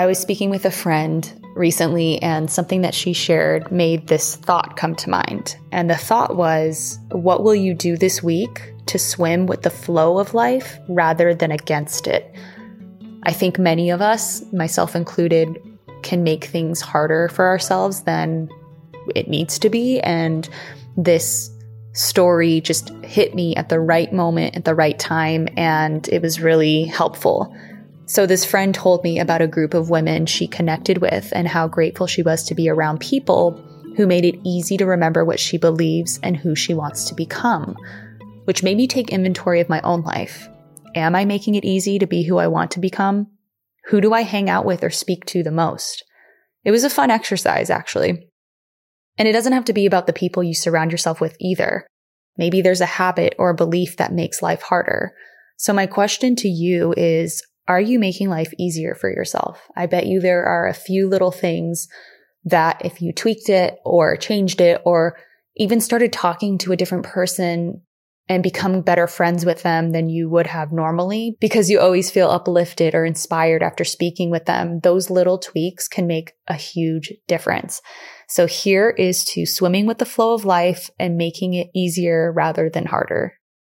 I was speaking with a friend recently, and something that she shared made this thought come to mind. And the thought was, What will you do this week to swim with the flow of life rather than against it? I think many of us, myself included, can make things harder for ourselves than it needs to be. And this story just hit me at the right moment, at the right time, and it was really helpful. So, this friend told me about a group of women she connected with and how grateful she was to be around people who made it easy to remember what she believes and who she wants to become, which made me take inventory of my own life. Am I making it easy to be who I want to become? Who do I hang out with or speak to the most? It was a fun exercise, actually. And it doesn't have to be about the people you surround yourself with either. Maybe there's a habit or a belief that makes life harder. So my question to you is, are you making life easier for yourself? I bet you there are a few little things that if you tweaked it or changed it or even started talking to a different person and become better friends with them than you would have normally because you always feel uplifted or inspired after speaking with them. Those little tweaks can make a huge difference. So here is to swimming with the flow of life and making it easier rather than harder.